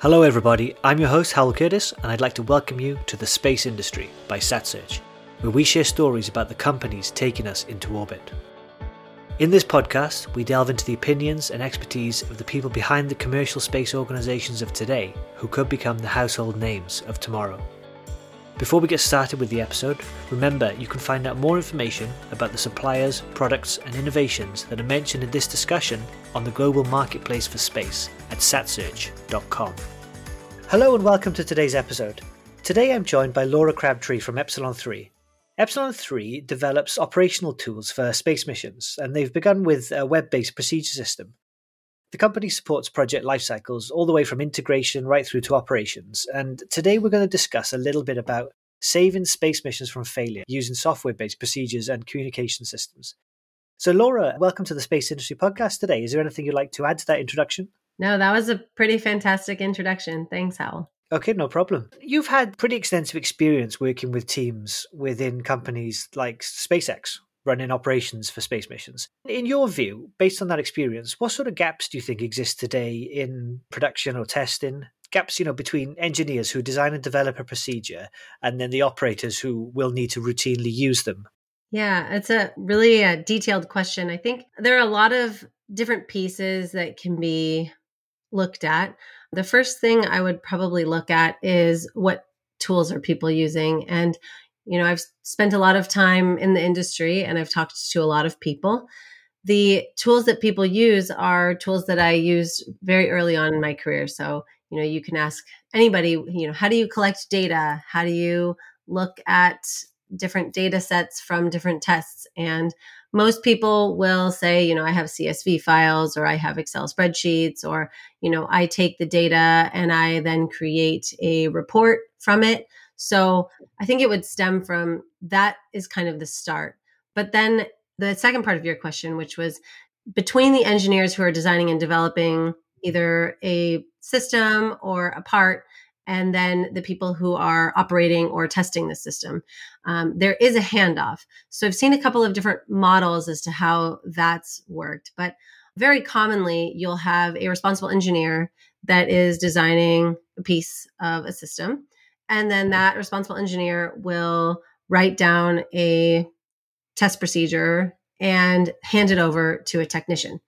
Hello, everybody. I'm your host, Hal Curtis, and I'd like to welcome you to The Space Industry by SatSearch, where we share stories about the companies taking us into orbit. In this podcast, we delve into the opinions and expertise of the people behind the commercial space organizations of today who could become the household names of tomorrow. Before we get started with the episode, remember you can find out more information about the suppliers, products, and innovations that are mentioned in this discussion on the global marketplace for space at satsearch.com. Hello and welcome to today's episode. Today I'm joined by Laura Crabtree from Epsilon 3. Epsilon 3 develops operational tools for space missions, and they've begun with a web based procedure system. The company supports project lifecycles all the way from integration right through to operations. And today we're going to discuss a little bit about saving space missions from failure using software based procedures and communication systems. So, Laura, welcome to the Space Industry Podcast today. Is there anything you'd like to add to that introduction? No, that was a pretty fantastic introduction. Thanks, Hal. Okay, no problem. You've had pretty extensive experience working with teams within companies like SpaceX, running operations for space missions. In your view, based on that experience, what sort of gaps do you think exist today in production or testing? Gaps, you know, between engineers who design and develop a procedure and then the operators who will need to routinely use them. Yeah, it's a really a uh, detailed question. I think there are a lot of different pieces that can be looked at. The first thing I would probably look at is what tools are people using and you know, I've spent a lot of time in the industry and I've talked to a lot of people. The tools that people use are tools that I used very early on in my career. So, you know, you can ask anybody, you know, how do you collect data? How do you look at different data sets from different tests? And most people will say, you know, I have CSV files or I have Excel spreadsheets or, you know, I take the data and I then create a report from it. So I think it would stem from that is kind of the start. But then the second part of your question, which was between the engineers who are designing and developing either a system or a part, and then the people who are operating or testing the system, um, there is a handoff. So I've seen a couple of different models as to how that's worked. But very commonly, you'll have a responsible engineer that is designing a piece of a system and then mm-hmm. that responsible engineer will write down a test procedure and hand it over to a technician.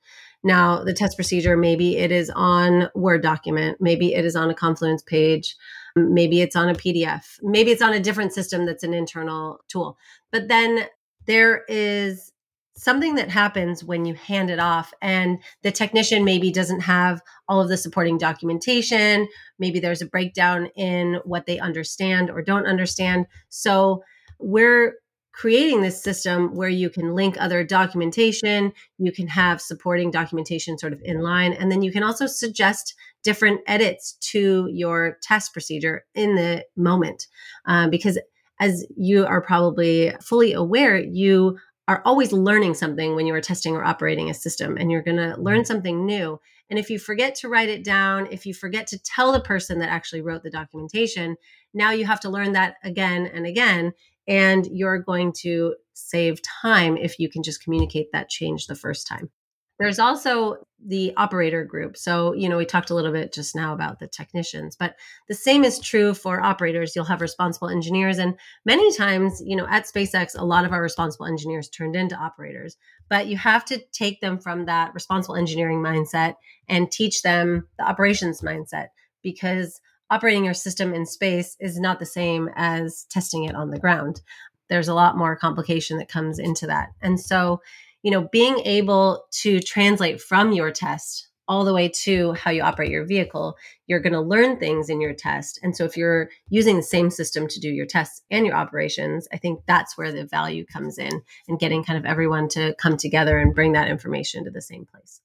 Now, the test procedure, maybe it is on Word document, maybe it is on a Confluence page, maybe it's on a PDF, maybe it's on a different system that's an internal tool. But then there is something that happens when you hand it off and the technician maybe doesn't have all of the supporting documentation. Maybe there's a breakdown in what they understand or don't understand. So we're creating this system where you can link other documentation you can have supporting documentation sort of in line and then you can also suggest different edits to your test procedure in the moment. Um, because as you are probably fully aware you are always learning something when you are testing or operating a system and you're going to learn mm-hmm. something new and if you forget to write it down if you forget to tell the person that actually wrote the documentation now you have to learn that again and again and you're going to save time if you can just communicate that change the first time there's also the operator group. So, you know, we talked a little bit just now about the technicians, but the same is true for operators. You'll have responsible engineers. And many times, you know, at SpaceX, a lot of our responsible engineers turned into operators, but you have to take them from that responsible engineering mindset and teach them the operations mindset because operating your system in space is not the same as testing it on the ground. There's a lot more complication that comes into that. And so, you know, being able to translate from your test all the way to how you operate your vehicle, you're going to learn things in your test. And so if you're using the same system to do your tests and your operations, I think that's where the value comes in and getting kind of everyone to come together and bring that information to the same place.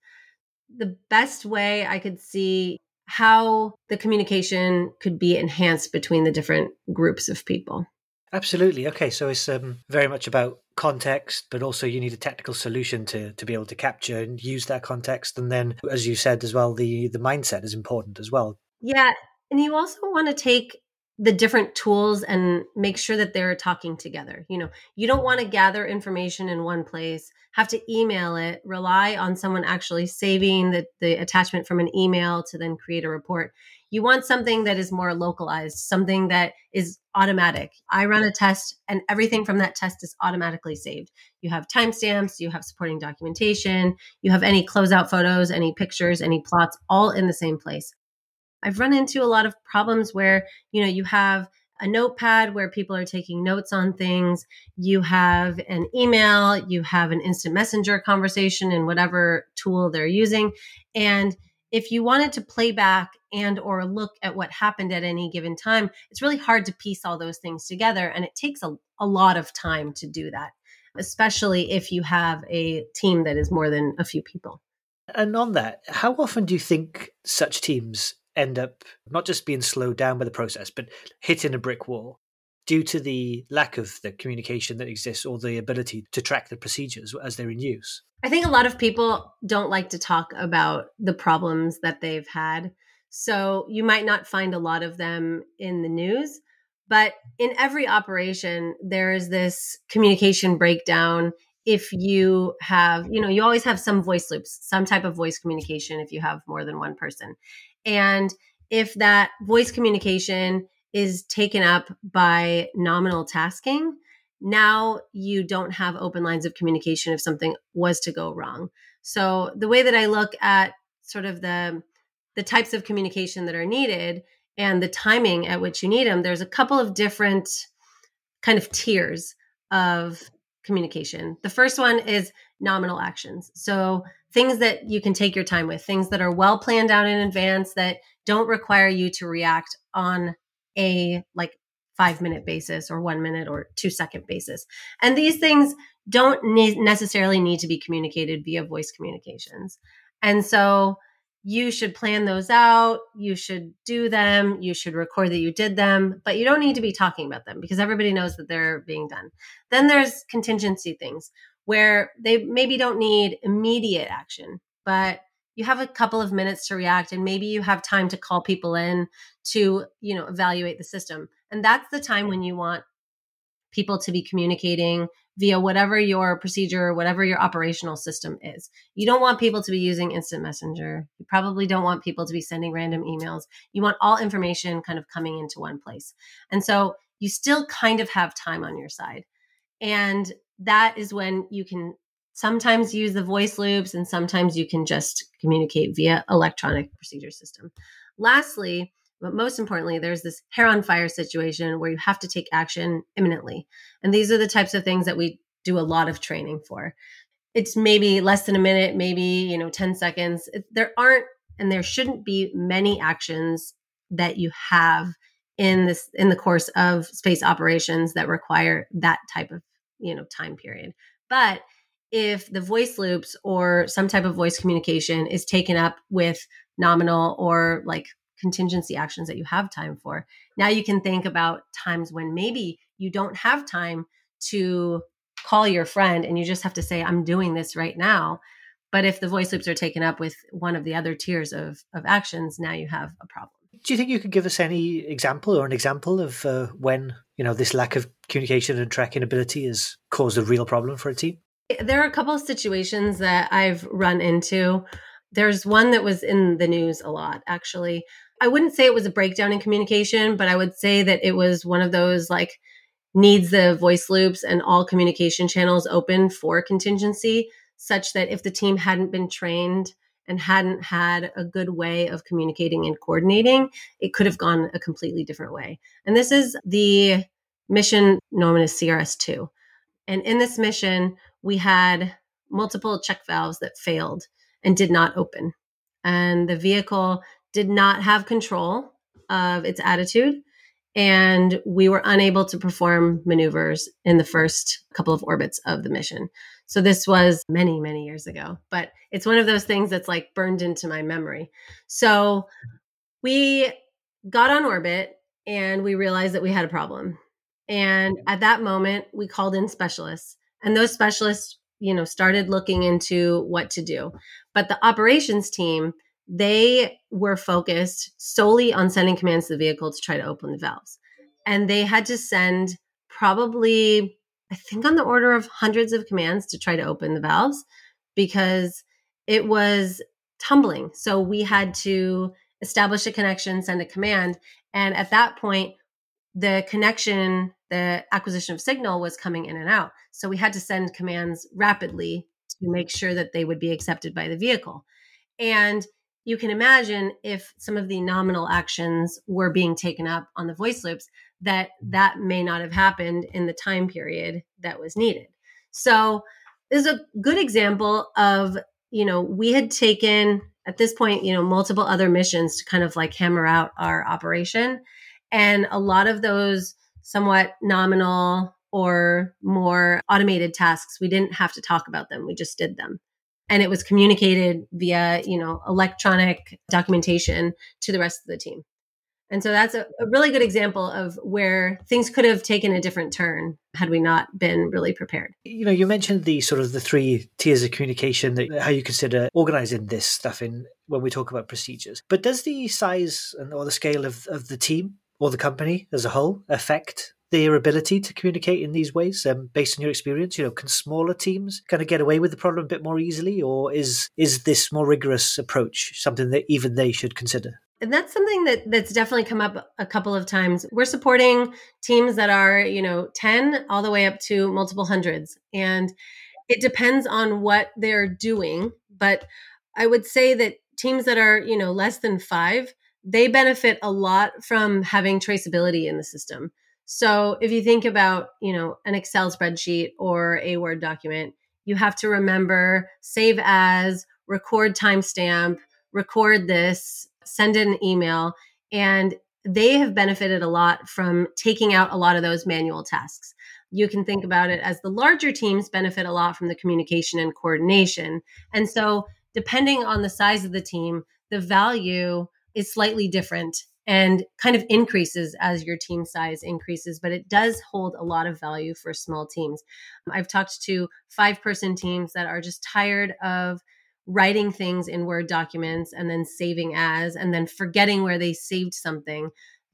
The best way I could see how the communication could be enhanced between the different groups of people. Absolutely. Okay, so it's um, very much about context, but also you need a technical solution to to be able to capture and use that context. And then, as you said as well, the the mindset is important as well. Yeah, and you also want to take the different tools and make sure that they're talking together. You know, you don't want to gather information in one place, have to email it, rely on someone actually saving the, the attachment from an email to then create a report. You want something that is more localized, something that is automatic. I run a test and everything from that test is automatically saved. You have timestamps, you have supporting documentation, you have any closeout photos, any pictures, any plots, all in the same place. I've run into a lot of problems where, you know, you have a notepad where people are taking notes on things. You have an email, you have an instant messenger conversation in whatever tool they're using. And if you wanted to play back and or look at what happened at any given time, it's really hard to piece all those things together. And it takes a, a lot of time to do that, especially if you have a team that is more than a few people. And on that, how often do you think such teams end up not just being slowed down by the process, but hitting a brick wall due to the lack of the communication that exists or the ability to track the procedures as they're in use? I think a lot of people don't like to talk about the problems that they've had. So you might not find a lot of them in the news, but in every operation, there is this communication breakdown. If you have, you know, you always have some voice loops, some type of voice communication if you have more than one person. And if that voice communication is taken up by nominal tasking, now you don't have open lines of communication if something was to go wrong. So the way that I look at sort of the the types of communication that are needed and the timing at which you need them, there's a couple of different kind of tiers of communication. The first one is nominal actions. So things that you can take your time with, things that are well planned out in advance that don't require you to react on a like five minute basis or one minute or two second basis. And these things don't need, necessarily need to be communicated via voice communications. And so you should plan those out. You should do them. You should record that you did them, but you don't need to be talking about them because everybody knows that they're being done. Then there's contingency things where they maybe don't need immediate action, but you have a couple of minutes to react and maybe you have time to call people in to, you know, evaluate the system. And that's the time when you want people to be communicating via whatever your procedure, whatever your operational system is. You don't want people to be using instant messenger. You probably don't want people to be sending random emails. You want all information kind of coming into one place. And so you still kind of have time on your side. And that is when you can sometimes use the voice loops and sometimes you can just communicate via electronic procedure system. Lastly, but most importantly, there's this hair on fire situation where you have to take action imminently. And these are the types of things that we do a lot of training for. It's maybe less than a minute, maybe, you know, 10 seconds. There aren't and there shouldn't be many actions that you have in this in the course of space operations that require that type of you know time period but if the voice loops or some type of voice communication is taken up with nominal or like contingency actions that you have time for now you can think about times when maybe you don't have time to call your friend and you just have to say i'm doing this right now but if the voice loops are taken up with one of the other tiers of, of actions now you have a problem do you think you could give us any example or an example of uh, when you know this lack of communication and tracking ability has caused a real problem for a team? There are a couple of situations that I've run into. There's one that was in the news a lot, actually. I wouldn't say it was a breakdown in communication, but I would say that it was one of those like needs the voice loops and all communication channels open for contingency, such that if the team hadn't been trained and hadn't had a good way of communicating and coordinating, it could have gone a completely different way. And this is the mission known as CRS 2. And in this mission, we had multiple check valves that failed and did not open. And the vehicle did not have control of its attitude. And we were unable to perform maneuvers in the first couple of orbits of the mission. So this was many, many years ago, but it's one of those things that's like burned into my memory. So we got on orbit and we realized that we had a problem. And at that moment, we called in specialists, and those specialists, you know, started looking into what to do. But the operations team, they were focused solely on sending commands to the vehicle to try to open the valves. and they had to send probably, I think, on the order of hundreds of commands to try to open the valves because it was tumbling. So we had to establish a connection, send a command. And at that point, the connection, the acquisition of signal was coming in and out. So we had to send commands rapidly to make sure that they would be accepted by the vehicle. And you can imagine if some of the nominal actions were being taken up on the voice loops, that that may not have happened in the time period that was needed. So this is a good example of, you know, we had taken at this point, you know, multiple other missions to kind of like hammer out our operation. And a lot of those somewhat nominal or more automated tasks, we didn't have to talk about them. We just did them. And it was communicated via, you know, electronic documentation to the rest of the team. And so that's a, a, really good example of where things could have taken a different turn had we not been really prepared. You know, you mentioned the sort of the three tiers of communication that how you consider organizing this stuff in when we talk about procedures. But does the size and or the scale of, of the team or the company as a whole affect their ability to communicate in these ways um, based on your experience you know can smaller teams kind of get away with the problem a bit more easily or is is this more rigorous approach something that even they should consider? And that's something that that's definitely come up a couple of times. We're supporting teams that are you know 10 all the way up to multiple hundreds and it depends on what they're doing but i would say that teams that are you know less than five they benefit a lot from having traceability in the system so if you think about you know an excel spreadsheet or a word document you have to remember save as record timestamp record this send it an email, and they have benefited a lot from taking out a lot of those manual tasks. You can think about it as the larger teams benefit a lot from the communication and coordination. And so, depending on the size of the team, the value is slightly different and kind of increases as your team size increases, but it does hold a lot of value for small teams. I've talked to five person teams that are just tired of writing things in Word documents and then saving as and then forgetting where they saved something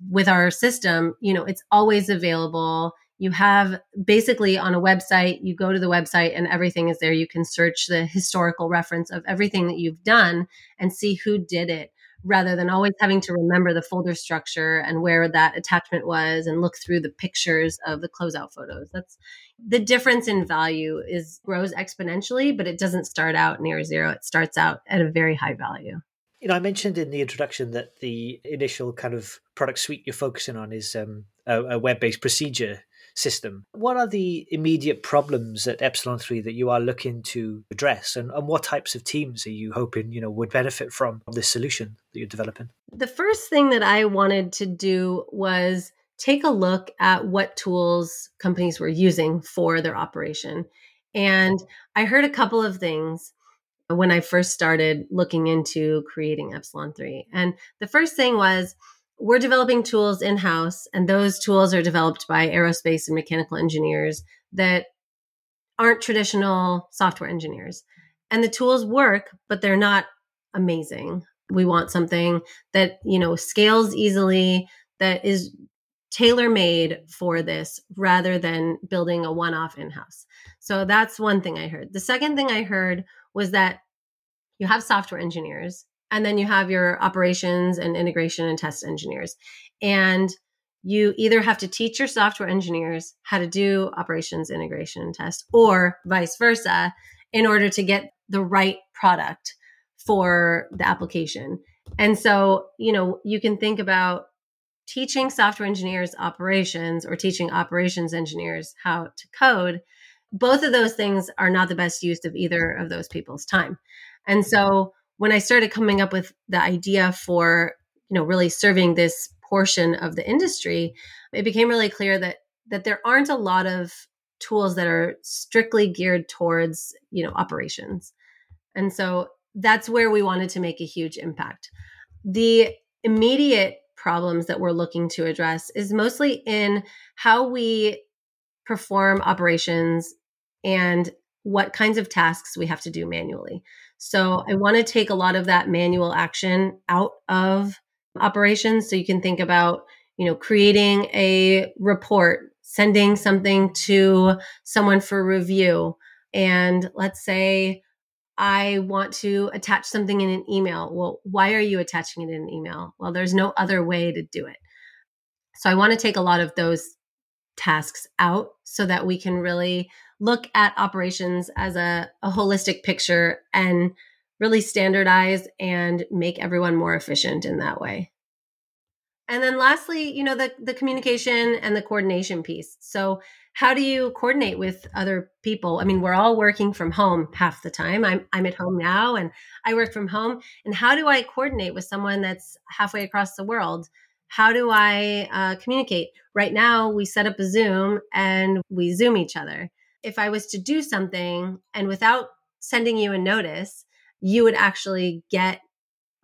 with our system, you know, it's always available. You have basically on a website, you go to the website and everything is there. You can search the historical reference of everything that you've done and see who did it rather than always having to remember the folder structure and where that attachment was and look through the pictures of the closeout photos. That's the difference in value is grows exponentially, but it doesn't start out near zero. It starts out at a very high value. You know, I mentioned in the introduction that the initial kind of product suite you're focusing on is um, a, a web-based procedure system. What are the immediate problems at Epsilon 3 that you are looking to address and, and what types of teams are you hoping, you know, would benefit from this solution that you're developing? The first thing that I wanted to do was take a look at what tools companies were using for their operation. And I heard a couple of things when I first started looking into creating Epsilon 3. And the first thing was we're developing tools in house, and those tools are developed by aerospace and mechanical engineers that aren't traditional software engineers. And the tools work, but they're not amazing. We want something that, you know, scales easily, that is tailor made for this rather than building a one off in house. So that's one thing I heard. The second thing I heard was that you have software engineers and then you have your operations and integration and test engineers. And you either have to teach your software engineers how to do operations, integration, and test, or vice versa, in order to get the right product for the application. And so, you know, you can think about teaching software engineers operations or teaching operations engineers how to code. Both of those things are not the best use of either of those people's time. And so, when I started coming up with the idea for, you know, really serving this portion of the industry, it became really clear that that there aren't a lot of tools that are strictly geared towards, you know, operations. And so that's where we wanted to make a huge impact. The immediate problems that we're looking to address is mostly in how we perform operations and what kinds of tasks we have to do manually. So mm-hmm. I want to take a lot of that manual action out of operations. So you can think about, you know, creating a report, sending something to someone for review. And let's say I want to attach something in an email. Well, why are you attaching it in an email? Well, there's no other way to do it. So I want to take a lot of those tasks out so that we can really look at operations as a, a holistic picture and really standardize and make everyone more efficient in that way. And then lastly, you know, the the communication and the coordination piece. So how do you coordinate with other people? I mean, we're all working from home half the time. I'm I'm at home now and I work from home. And how do I coordinate with someone that's halfway across the world? How do I uh, communicate? Right now, we set up a Zoom and we Zoom each other. If I was to do something and without sending you a notice, you would actually get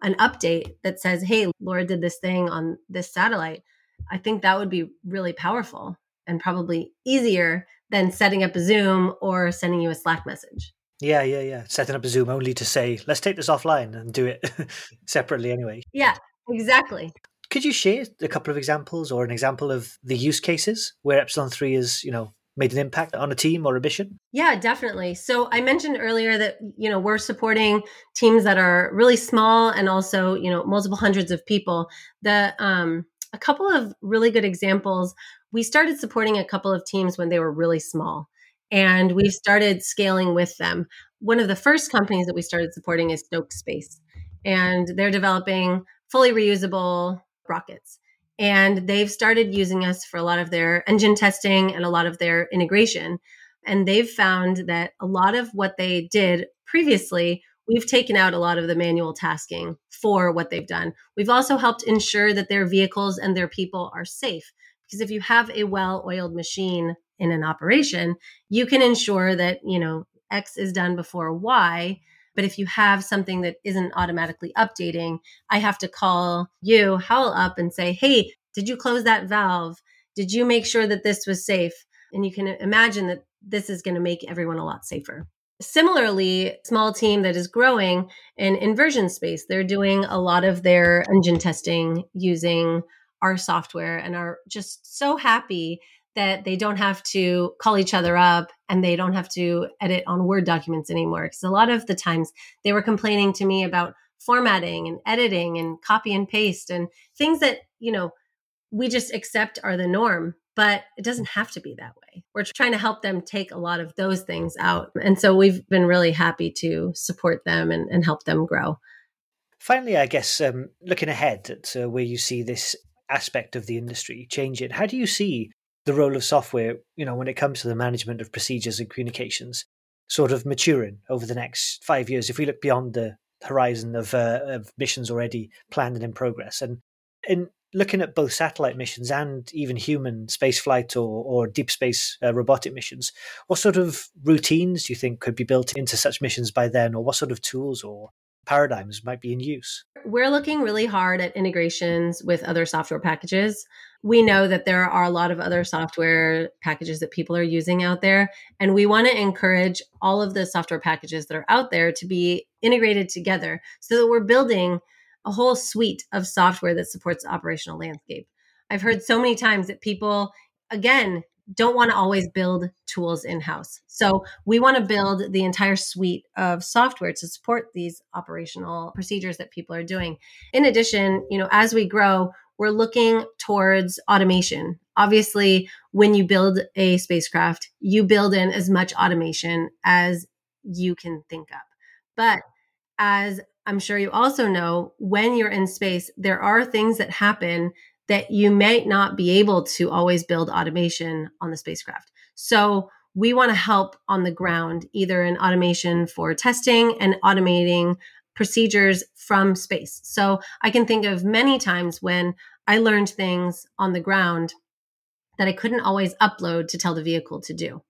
an update that says, hey, Laura did this thing on this satellite, I think that would be really powerful and probably easier than setting up a Zoom or sending you a Slack message. Yeah, yeah, yeah. Setting up a Zoom only to say, let's take this offline and do it separately anyway. Yeah, exactly. Could you share a couple of examples or an example of the use cases where Epsilon 3 is, you know, made an impact on a team or a mission? Yeah, definitely. So I mentioned earlier that you know we're supporting teams that are really small and also you know multiple hundreds of people. The um, a couple of really good examples. We started supporting a couple of teams when they were really small, and we've started scaling with them. One of the first companies that we started supporting is Stoke Space, and they're developing fully reusable rockets and they've started using us for a lot of their engine testing and a lot of their integration. And they've found that a lot of what they did previously, we've taken out a lot of the manual tasking for what they've done. We've also helped ensure that their vehicles and their people are safe. Because if you have a well oiled machine in an operation, you can ensure that, you know, X is done before Y but if you have something that isn't automatically updating, I have to call you, Hal, up and say, hey, did you close that valve? Did you make sure that this was safe? And you can imagine that this is going to make everyone a lot safer. Similarly, small team that is growing in Inversion Space, they're doing a lot of their engine testing using our software and are just so happy that they don't have to call each other up and they don't have to edit on Word documents anymore. Because a lot of the times they were complaining to me about formatting and editing and copy and paste and things that, you know, we just accept are the norm. But it doesn't have to be that way. We're trying to help them take a lot of those things out. And so we've been really happy to support them and, and help them grow. Finally, I guess um, looking ahead at uh, where you see this aspect of the industry changing, how do you see the role of software, you know, when it comes to the management of procedures and communications, sort of maturing over the next five years. If we look beyond the horizon of, uh, of missions already planned and in progress, and in looking at both satellite missions and even human space flight or, or deep space uh, robotic missions, what sort of routines do you think could be built into such missions by then, or what sort of tools or paradigms might be in use? We're looking really hard at integrations with other software packages. We know that there are a lot of other software packages that people are using out there, and we want to encourage all of the software packages that are out there to be integrated together so that we're building a whole suite of software that supports the operational landscape. I've heard so many times that people, again, don't want to always build tools in house. So we want to build the entire suite of software to support these operational procedures that people are doing. In addition, you know, as we grow, we're looking towards automation. Obviously, when you build a spacecraft, you build in as much automation as you can think up. But as I'm sure you also know, when you're in space, there are things that happen that you might not be able to always build automation on the spacecraft. So we want to help on the ground, either in automation for testing and automating procedures from space. So I can think of many times when I learned things on the ground that I couldn't always upload to tell the vehicle to do.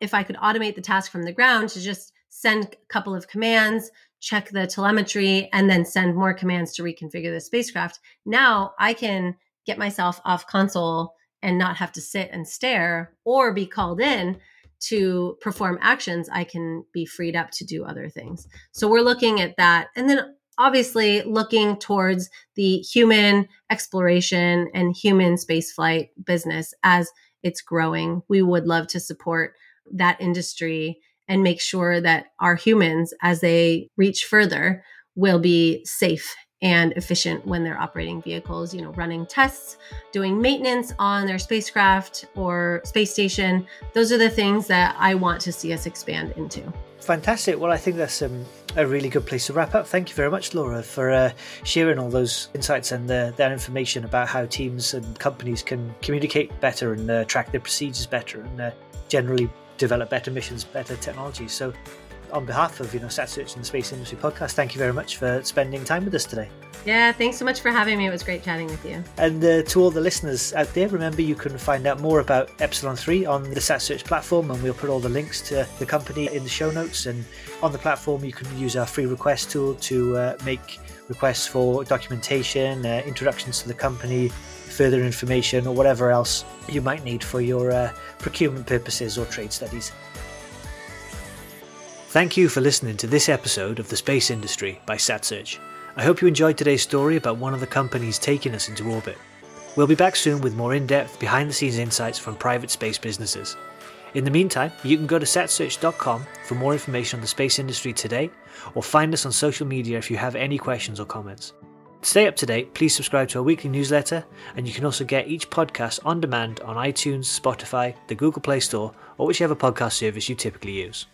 If I could automate the task from the ground to just send a couple of commands, check the telemetry, and then send more commands to reconfigure the spacecraft, now I can get myself off console and not have to sit and stare or be called in to perform actions, I can be freed up to do other things. So we're looking at that. And then obviously looking towards the human exploration and human spaceflight business as it's growing. We would love to support that industry and make sure that our humans, as they reach further, will be safe and efficient when they're operating vehicles, you know, running tests, doing maintenance on their spacecraft or space station. Those are the things that I want to see us expand into. Fantastic. Well, I think that's um, a really good place to wrap up. Thank you very much, Laura, for uh, sharing all those insights and uh, that information about how teams and companies can communicate better and uh, track their procedures better and uh, generally develop better missions, better technology. So, on behalf of you know SatSearch and the Space Industry Podcast, thank you very much for spending time with us today. Yeah, thanks so much for having me. It was great chatting with you. And uh, to all the listeners out there, remember you can find out more about Epsilon 3 on the SatSearch platform, and we'll put all the links to the company in the show notes. And on the platform, you can use our free request tool to uh, make requests for documentation, uh, introductions to the company, further information, or whatever else you might need for your uh, procurement purposes or trade studies. Thank you for listening to this episode of The Space Industry by SatSearch. I hope you enjoyed today's story about one of the companies taking us into orbit. We'll be back soon with more in depth, behind the scenes insights from private space businesses. In the meantime, you can go to satsearch.com for more information on the space industry today, or find us on social media if you have any questions or comments. To stay up to date, please subscribe to our weekly newsletter, and you can also get each podcast on demand on iTunes, Spotify, the Google Play Store, or whichever podcast service you typically use.